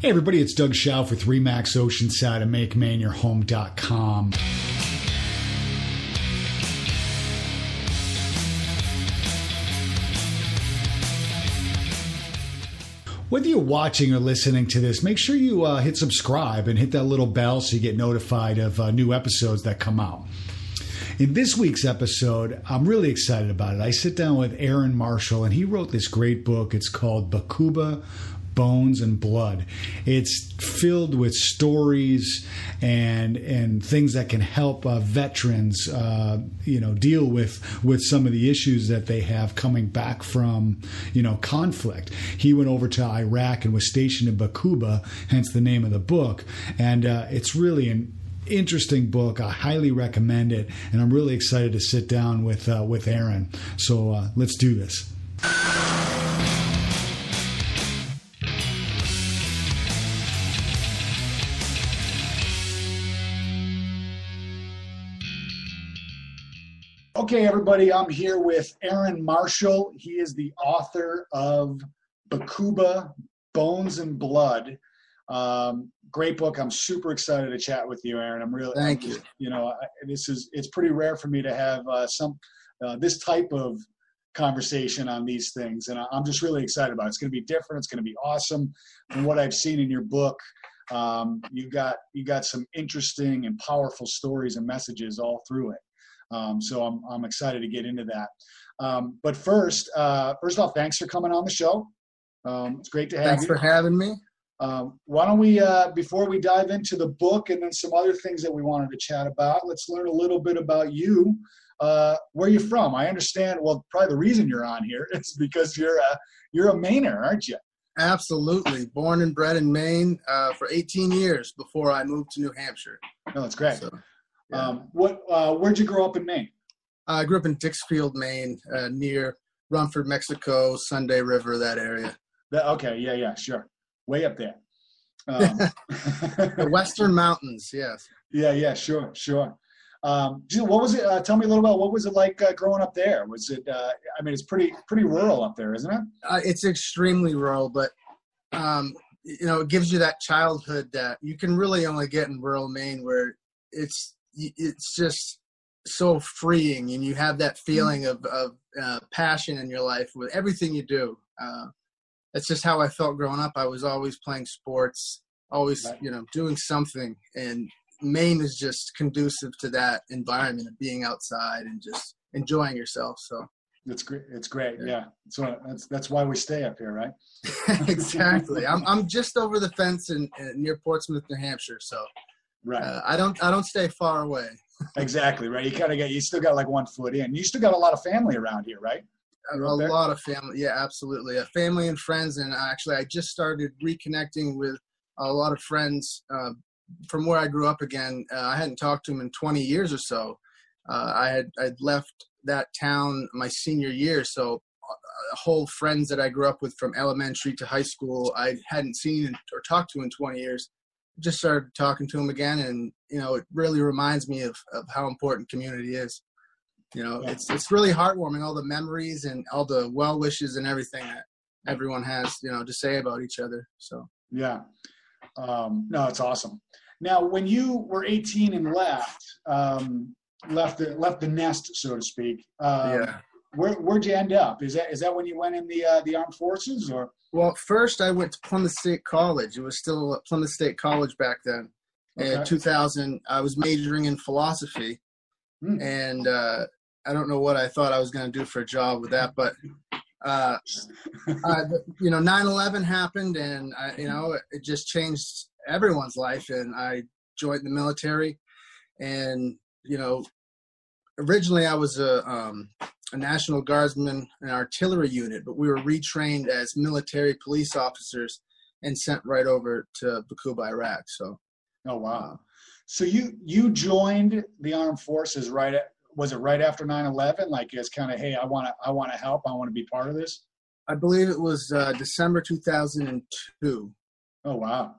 Hey, everybody, it's Doug Schauf with Remax Oceanside and MakeMaine.com. Whether you're watching or listening to this, make sure you uh, hit subscribe and hit that little bell so you get notified of uh, new episodes that come out. In this week's episode, I'm really excited about it. I sit down with Aaron Marshall, and he wrote this great book. It's called Bakuba bones and blood. It's filled with stories and and things that can help uh, veterans, uh, you know, deal with with some of the issues that they have coming back from you know conflict. He went over to Iraq and was stationed in Bakuba, hence the name of the book. And uh, it's really an interesting book. I highly recommend it, and I'm really excited to sit down with uh, with Aaron. So uh, let's do this. Okay, everybody, I'm here with Aaron Marshall. He is the author of Bakuba Bones and Blood. Um, great book. I'm super excited to chat with you, Aaron. I'm really thank I'm you. You know, I, this is it's pretty rare for me to have uh, some uh, this type of conversation on these things, and I, I'm just really excited about it. It's going to be different. It's going to be awesome. From what I've seen in your book, um, you got you got some interesting and powerful stories and messages all through it. Um, so I'm I'm excited to get into that. Um, but first, uh, first off, thanks for coming on the show. Um, it's great to have Thanks you. Thanks for having me. Um, why don't we, uh, before we dive into the book and then some other things that we wanted to chat about, let's learn a little bit about you. Uh, where you from? I understand. Well, probably the reason you're on here is because you're a you're a Mainer, aren't you? Absolutely. Born and bred in Maine uh, for 18 years before I moved to New Hampshire. No, that's great. So, yeah. Um, what? Uh, where'd you grow up in Maine? I grew up in Dixfield, Maine, uh, near Rumford, Mexico, Sunday River, that area. The, okay, yeah, yeah, sure, way up there. Um, The Western Mountains, yes. yeah, yeah, sure, sure. Um, what was it? Uh, tell me a little about what was it like uh, growing up there? Was it? Uh, I mean, it's pretty pretty rural up there, isn't it? Uh, it's extremely rural, but um, you know, it gives you that childhood that you can really only get in rural Maine, where it's it's just so freeing, and you have that feeling of of uh, passion in your life with everything you do. Uh, that's just how I felt growing up. I was always playing sports, always you know doing something, and Maine is just conducive to that environment of being outside and just enjoying yourself. So. It's great. It's great. Yeah. Yeah. So that's that's why we stay up here, right? exactly. I'm I'm just over the fence in, in near Portsmouth, New Hampshire. So Right. uh, I don't I don't stay far away. exactly. Right. You kind of get. You still got like one foot in. You still got a lot of family around here, right? A, You're a up there? lot of family. Yeah, absolutely. A family and friends, and actually, I just started reconnecting with a lot of friends uh, from where I grew up. Again, uh, I hadn't talked to them in 20 years or so. Uh, I had I'd left that town my senior year, so uh, whole friends that I grew up with from elementary to high school, I hadn't seen or talked to in 20 years. Just started talking to him again, and you know, it really reminds me of, of how important community is. You know, Yeah. it's it's really heartwarming all the memories and all the well wishes and everything that everyone has, you know, to say about each other. So Yeah. Um, no, it's awesome. Now, when you were 18 and left, um, left the left the nest, so to speak. Um, Where where'd you end up? Is that is that when you went in the uh, the armed forces or? Well, first I went to Plymouth State College. It was still at Plymouth State College back then. Okay. In 2000, I was majoring in philosophy, Hmm. and uh, I don't know what I thought I was going to do for a job with that, but uh, uh, you know, 9/11 happened, and I, you know, it just changed everyone's life, and I joined the military, and you know, originally I was a um, a National Guardsman and artillery unit, but we were retrained as military police officers and sent right over to Bakuba, Iraq. So Oh uh, wow! So you you joined the armed forces right at was it right after 9/11? Like it's kind of hey, I want to I want to help. I want to be part of this. I believe it was uh, December 2002. Oh wow!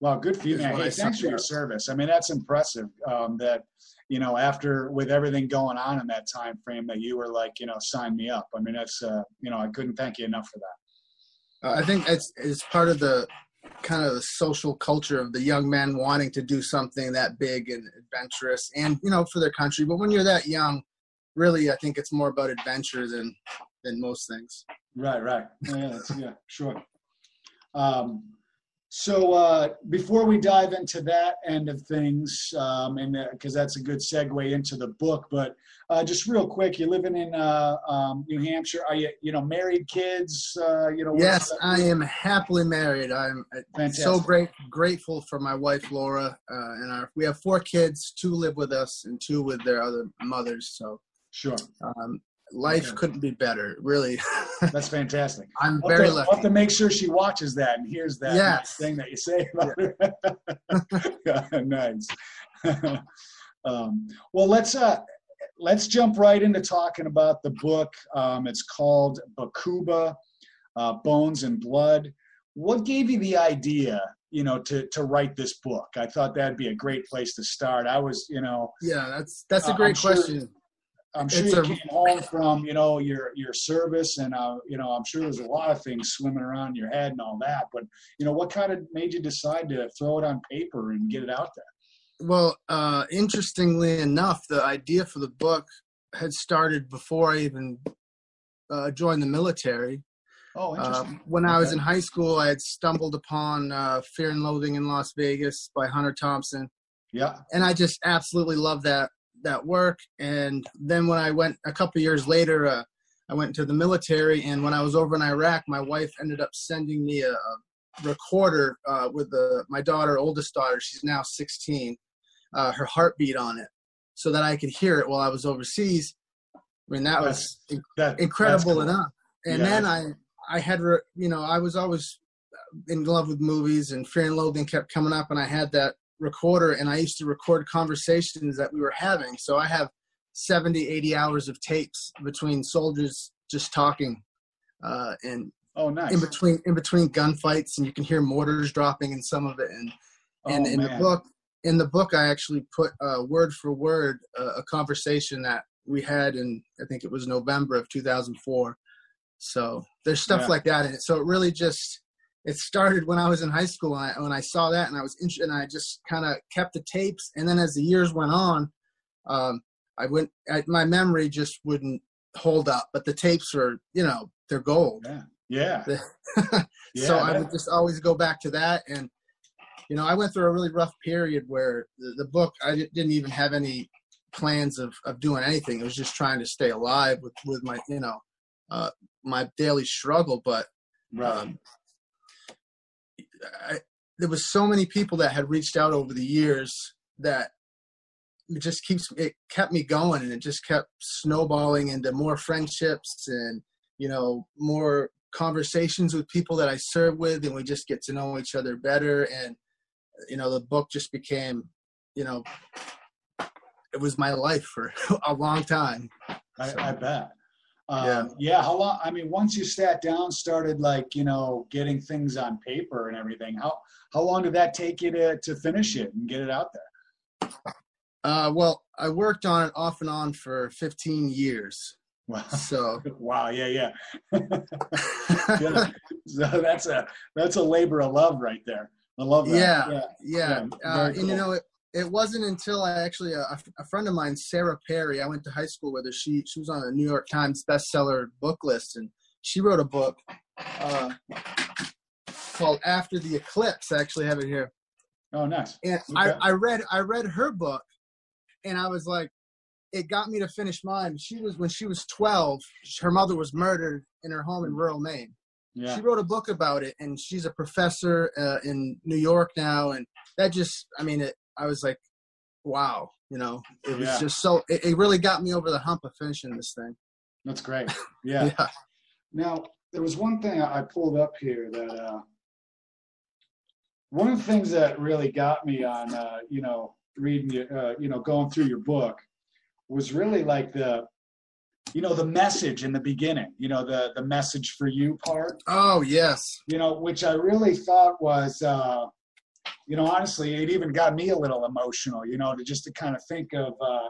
Wow, good for you, man. Hey, thanks for your service. I mean, that's impressive. Um, that you know, after with everything going on in that time frame, that you were like, you know, sign me up. I mean, that's uh, you know, I couldn't thank you enough for that. Uh, I think it's it's part of the kind of the social culture of the young men wanting to do something that big and adventurous and you know for their country but when you're that young really i think it's more about adventure than than most things right right yeah that's, yeah sure um, so uh, before we dive into that end of things, um, and because uh, that's a good segue into the book, but uh, just real quick, you're living in uh, um, New Hampshire. Are you, you know, married, kids? Uh, you know. Yes, I am happily married. I'm uh, Fantastic. so great, grateful for my wife Laura, and our. We have four kids. Two live with us, and two with their other mothers. So. Sure. Um, life okay. couldn't be better really. That's fantastic. I'm we'll very to, lucky we'll have to make sure she watches that and hears that yes. thing that you say about yeah. her. Nice. Um, well let's uh let's jump right into talking about the book. Um, it's called bakuba uh, bones and blood. What gave you the idea you know to to write this book? I thought that'd be a great place to start. I was you know yeah that's that's a uh, great uh, question. sure, I'm sure it's you a, came home from you know your your service, and uh, you know I'm sure there's a lot of things swimming around in your head and all that. But you know, what kind of made you decide to throw it on paper and get it out there? Well, uh, interestingly enough, the idea for the book had started before I even uh, joined the military. Oh, uh, interesting. when okay. I was in high school, I had stumbled upon uh, Fear and Loathing in Las Vegas by Hunter Thompson. Yeah. And I just absolutely love that that work. And then when I went a couple years later, uh, I went to the military. And when I was over in Iraq, my wife ended up sending me a, recorder uh, with the, my daughter, oldest daughter. She's now 16. Uh, her heartbeat on it, so that I could hear it while I was overseas. I mean, that was that, incredible cool. enough. And yeah. then I, I had, you know, I was always in love with movies, and Fear and Loathing kept coming up, and I had that recorder and I used to record conversations that we were having. So I have 70, 80 hours of tapes between soldiers just talking. Uh, and oh, nice. in between, in between gunfights and you can hear mortars dropping in some of it. And, and oh, in man. the book, in the book, I actually put uh, word for word uh, a conversation that we had in, I think it was November of 2004. So there's stuff yeah. like that in it. So it really just, it started when I was in high school when I, when I saw that and I was interested and I just kind of kept the tapes and then as the years went on, um, I went I, my memory just wouldn't hold up, but the tapes were you know they're gold. Yeah, yeah. yeah so I would just always go back to that and you know I went through a really rough period where the, the book I didn't even have any plans of of doing anything. It was just trying to stay alive with with my you know uh, my daily struggle, but. Right. Um, I, there was so many people that had reached out over the years that it just keeps it kept me going and it just kept snowballing into more friendships and you know more conversations with people that I serve with and we just get to know each other better and you know the book just became you know it was my life for a long time I. I bet um, yeah. yeah. How long? I mean, once you sat down, started like you know getting things on paper and everything. How how long did that take you to to finish it and get it out there? Uh, well, I worked on it off and on for 15 years. Wow. So wow, yeah, yeah. yeah. So that's a that's a labor of love right there. I love that. Yeah, yeah. yeah. yeah uh, cool. And you know, it, it wasn't until I actually uh, a, a, friend of mine, Sarah Perry. I went to high school with her. She she was on a New York Times bestseller book list, and she wrote a book uh, called "After the Eclipse." I actually have it here. Oh, nice. And okay. I, I read I read her book, and I was like, it got me to finish mine. She was when she was twelve. Her mother was murdered in her home in rural Maine. Yeah. She wrote a book about it, and she's a professor uh, in New York now. And that just, I mean, it, I was like, wow, you know, it was yeah. just so, it, it, really got me over the hump of finishing this thing. That's great. Yeah. yeah. Now, there was one thing I pulled up here that, uh, one of the things that really got me on, uh, you know, reading, you, uh, you know, going through your book was really like the, you know, the message in the beginning, you know, the, the message for you part. Oh, yes. You know, which I really thought was, uh, you know, honestly, it even got me a little emotional, you know, to just to kind of think of, uh,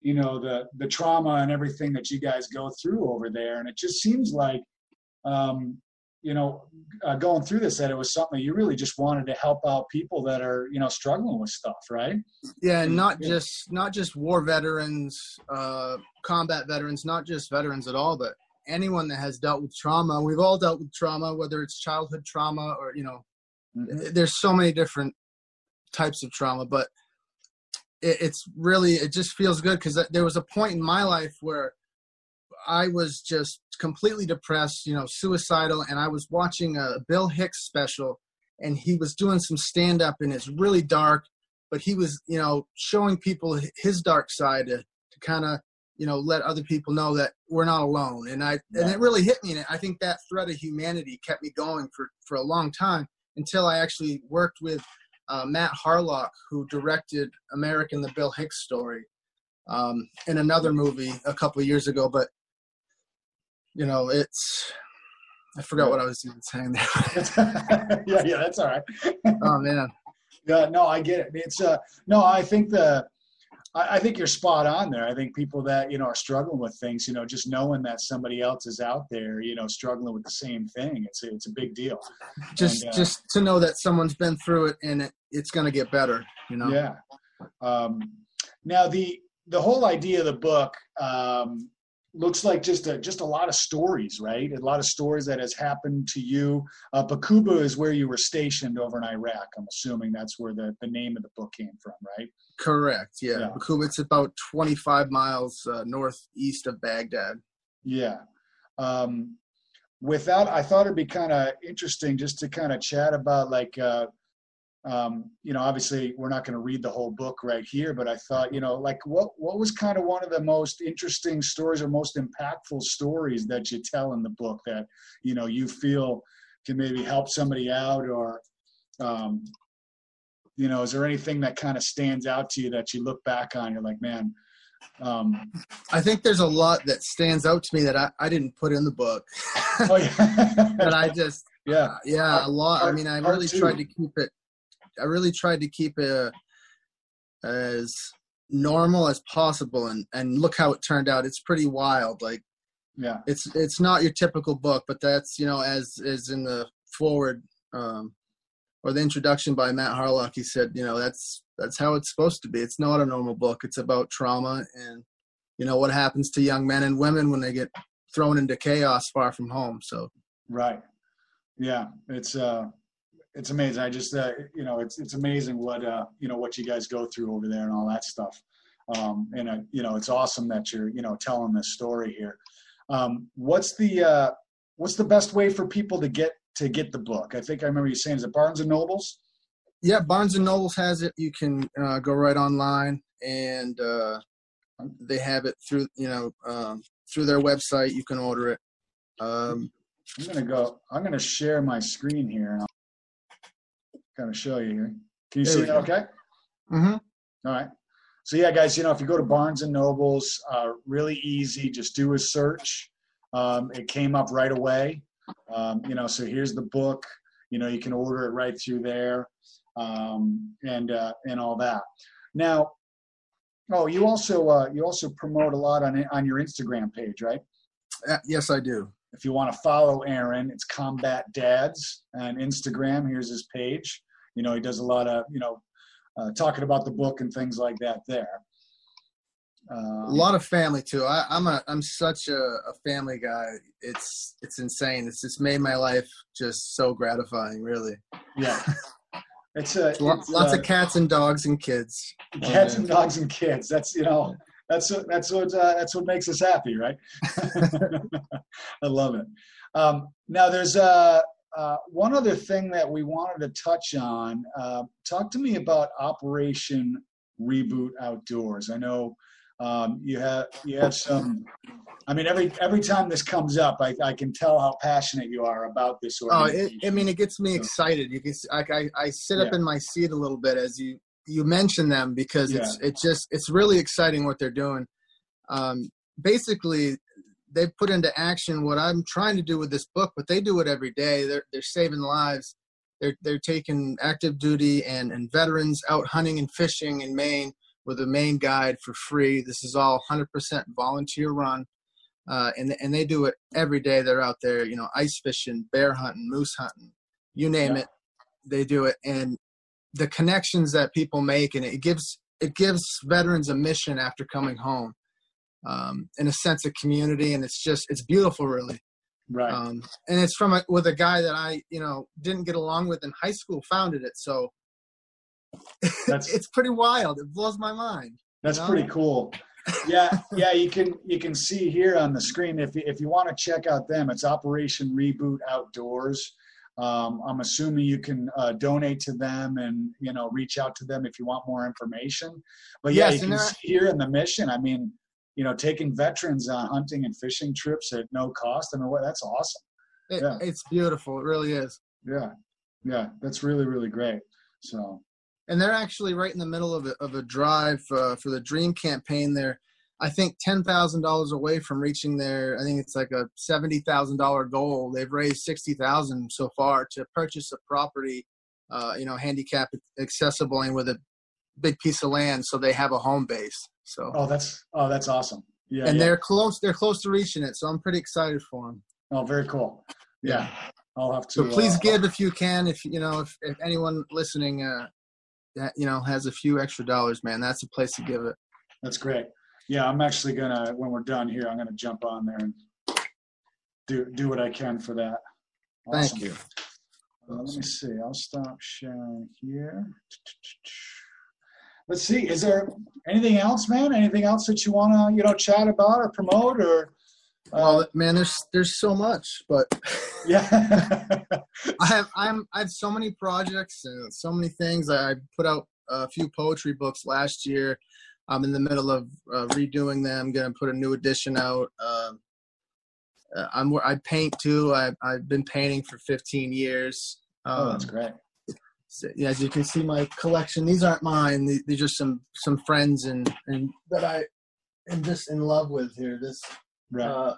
you know, the the trauma and everything that you guys go through over there, and it just seems like, um, you know, uh, going through this, that it was something you really just wanted to help out people that are, you know, struggling with stuff, right? Yeah, not yeah. just not just war veterans, uh, combat veterans, not just veterans at all, but anyone that has dealt with trauma. We've all dealt with trauma, whether it's childhood trauma or you know, mm-hmm. Mm-hmm. there's so many different types of trauma, but it, it's really it just feels good because there was a point in my life where I was just completely depressed, you know, suicidal, and I was watching a Bill Hicks special, and he was doing some stand up, and it's really dark, but he was, you know, showing people his dark side to, to kind of, you know, let other people know that we're not alone. And I yeah. and it really hit me, and I think that thread of humanity kept me going for for a long time until I actually worked with uh, Matt Harlock, who directed American the Bill Hicks story. Um, in another movie a couple years ago, but you know, it's I forgot what I was even saying there. yeah, yeah, that's all right. oh man. Yeah, no, I get it. It's uh no, I think the I, I think you're spot on there. I think people that, you know, are struggling with things, you know, just knowing that somebody else is out there, you know, struggling with the same thing, it's a, it's a big deal. Just and, uh, just to know that someone's been through it and it, it's going to get better, you know. Yeah. Um now the the whole idea of the book um looks like just a just a lot of stories, right? A lot of stories that has happened to you. Uh, is where you were stationed over in Iraq. I'm assuming that's where the, the name of the book came from, right? Correct. Yeah, yeah. Baquba. It's about 25 miles uh, northeast of Baghdad. Yeah. Um, with that, I thought it'd be kind of interesting just to kind of chat about like uh, um, you know, obviously we're not going to read the whole book right here, but I thought, you know, like what what was kind of one of the most interesting stories or most impactful stories that you tell in the book that you know you feel can maybe help somebody out, or um, you know, is there anything that kind of stands out to you that you look back on? You're like, man. Um, I think there's a lot that stands out to me that I, I didn't put in the book. oh yeah, but I just yeah yeah a lot. I mean, I really tried to keep it I really tried to keep it as normal as possible and and look how it turned out. It's pretty wild like yeah. it's it's not your typical book but that's you know as is in the forward um or the introduction by matt harlock he said you know that's that's how it's supposed to be. It's not a normal book. It's about trauma and you know what happens to young men and women when they get thrown into chaos far from home. So right. Yeah. It's uh it's amazing. I just, uh, you know, it's it's amazing what uh, you know what you guys go through over there and all that stuff. Um, and uh, you know, it's awesome that you're, you know, telling this story here. Um, what's the uh, what's the best way for people to get to get the book? I think I remember you saying is it Barnes and Nobles? Yeah, Barnes and Nobles has it. You can uh, go right online and uh, they have it through, you know, um, through their website. You can order it. Um, I'm gonna go. I'm gonna share my screen here kind of show you here. Can you there see that okay? Mm-hmm. All right. So yeah, guys, you know, if you go to Barnes and Nobles, uh, really easy. Just do a search. Um, it came up right away. Um, you know, so here's the book. You know, you can order it right through there, um, and uh, and all that. Now, oh, you also uh, you also promote a lot on on your Instagram page, right? Uh, yes, I do. If you want to follow Aaron, it's Combat Dads on Instagram. Here's his page. You know, he does a lot of, you know, uh, talking about the book and things like that there. Um, a lot of family too. I, am a I'm such a, a, family guy. It's it's insane. It's just made my life just so gratifying. Really. Yeah. It's, a, it's lots uh, of cats and dogs and kids. Cats and dogs and kids. That's you know that's what that's what uh, that's what makes us happy, right? I love it. Um, now, there's uh, uh, one other thing that we wanted to touch on. Uh, talk to me about Operation Reboot Outdoors. I know um, you have you have some. I mean, every every time this comes up, I, I can tell how passionate you are about this. Oh, it, I mean, it gets me excited. You can, I, I, I sit up in my seat a little bit as you you mention them because yeah. it's it's just it's really exciting what they're doing. Um, basically, they've put into action what I'm trying to do with this book, but they do it every day. They're they're saving lives. They're they're taking active duty and and veterans out hunting and fishing in Maine with a Maine guide for free. This is all 100% volunteer run. uh, and and they do it every day. They're out there, you know, ice fishing, bear hunting, moose hunting, you name yeah. it. They do it, and the connections that people make, and it gives it gives veterans a mission after coming home, um, and a sense of community, and it's just it's beautiful, really. Right. Um, and it's from a, with a guy that I, you know, didn't get along with in high school, founded it. So that's it's pretty wild. It blows my mind. That's you know? pretty cool. yeah, yeah, you can you can see here on the screen if if you want to check out them, it's Operation Reboot Outdoors. Um, I'm assuming you can uh, donate to them and you know reach out to them if you want more information. But yeah, yes, you can see here in the mission. I mean, you know, taking veterans on hunting and fishing trips at no cost. I mean, what that's awesome. It, yeah. It's beautiful. It really is. Yeah, yeah, that's really really great. So and they're actually right in the middle of a, of a drive uh, for the Dream campaign. They're, I think, ten thousand dollars away from reaching their. I think it's like a seventy thousand dollar goal. They've raised sixty thousand so far to purchase a property, uh, you know, handicap accessible and with a big piece of land, so they have a home base. So. Oh, that's oh, that's awesome. Yeah. And yeah. they're close. They're close to reaching it, so I'm pretty excited for them. Oh, very cool. Yeah. I'll have to. So please uh, give if you can. If you know, if, if anyone listening uh, that you know has a few extra dollars, man, that's a place to give it. That's great. Yeah, I'm actually gonna when we're done here, I'm gonna jump on there and do do what I can for that. Awesome. Thank you. Uh, let me see. I'll stop sharing here. Let's see. Is there anything else, man? Anything else that you wanna you know chat about or promote or? well, man, there's there's so much, but yeah, I have I'm I have so many projects and so many things. I put out a few poetry books last year. I'm in the middle of uh, redoing them. Going to put a new edition out. Um, uh, I'm I paint too. I I've been painting for 15 years. Um, oh, that's great. So, yeah, as you can see, my collection. These aren't mine. These, these are some some friends and and that I am just in love with here. This Right. Uh,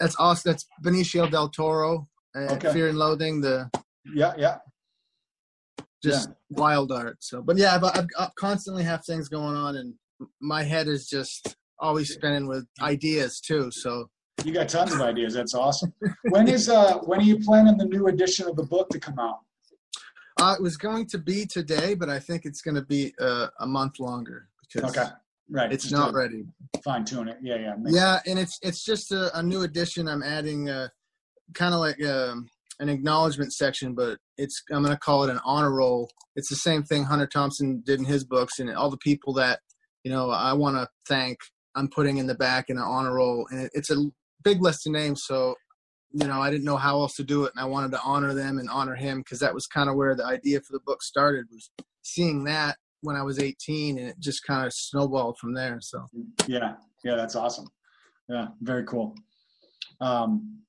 that's awesome. That's Benicio del Toro. Uh, okay. Fear and Loathing. The yeah, yeah. Just yeah. wild art. So, but yeah, I've, I've, constantly have things going on, and my head is just always spinning with ideas too. So you got tons of ideas. That's awesome. When is uh when are you planning the new edition of the book to come out? Uh, it was going to be today, but I think it's going to be uh, a month longer because okay. Right. It's not ready. Fine tune it. Yeah, yeah. Yeah, and it's it's just a, a new addition. I'm adding uh, kind of like um, an acknowledgement section, but it's I'm going to call it an honor roll. It's the same thing Hunter Thompson did in his books, and all the people that you know I want to thank. I'm putting in the back in an honor roll, and it's a big list of names. So you know I didn't know how else to do it, and I wanted to honor them and honor him because that was kind of where the idea for the book started. Was seeing that when I was 18, and it just kind of snowballed from there. So yeah, yeah, that's awesome. Yeah, very cool. Um,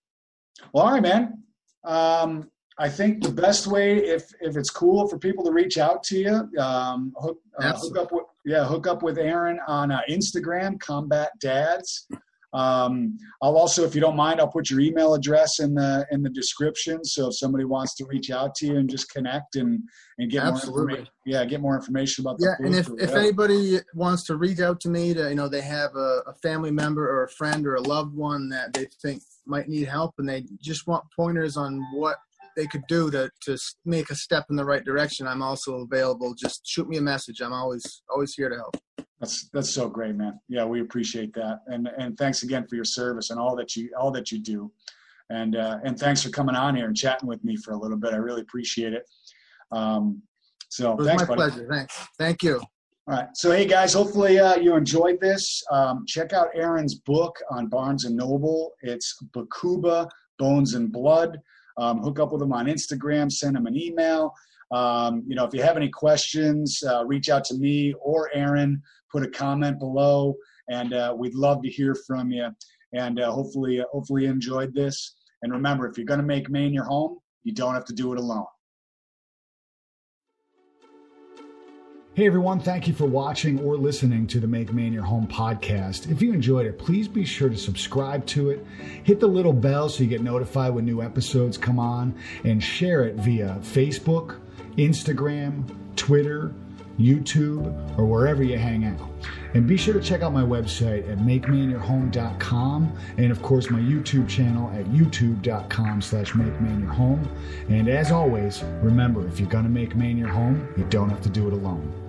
well, all right, man. Um, I think the best way, if if it's cool for people to reach out to you, um, hook, uh, hook up with yeah, hook up with Aaron on uh, Instagram, Combat Dads. Um, I'll also, if you don't mind, I'll put your email address in the in the description. So if somebody wants to reach out to you and just connect and and get Absolutely. more information, yeah, get more information about yeah. and if if anybody wants to reach out to me, to you know, they have a, a family member or a friend or a loved one that they think might need help, and they just want pointers on what they could do to to make a step in the right direction. I'm also available. Just shoot me a message. I'm always always here to help. That's that's so great, man. Yeah, we appreciate that, and and thanks again for your service and all that you all that you do, and uh, and thanks for coming on here and chatting with me for a little bit. I really appreciate it. Um, so it thanks, my buddy. pleasure. Thanks. Thank you. All right. So hey guys, hopefully uh, you enjoyed this. Um, check out Aaron's book on Barnes and Noble. It's Bakuba Bones and Blood. Um, hook up with them on Instagram. Send them an email. Um, you know, if you have any questions, uh, reach out to me or Aaron. Put a comment below, and uh, we'd love to hear from you. And uh, hopefully, uh, hopefully, you enjoyed this. And remember, if you're going to make Maine your home, you don't have to do it alone. Hey everyone, thank you for watching or listening to the Make Maine Your Home podcast. If you enjoyed it, please be sure to subscribe to it, hit the little bell so you get notified when new episodes come on, and share it via Facebook, Instagram, Twitter, YouTube, or wherever you hang out. And be sure to check out my website at makemaineyourhome.com and of course my YouTube channel at youtube.com slash makemaineyourhome. And as always, remember if you're gonna make Maine your home, you don't have to do it alone.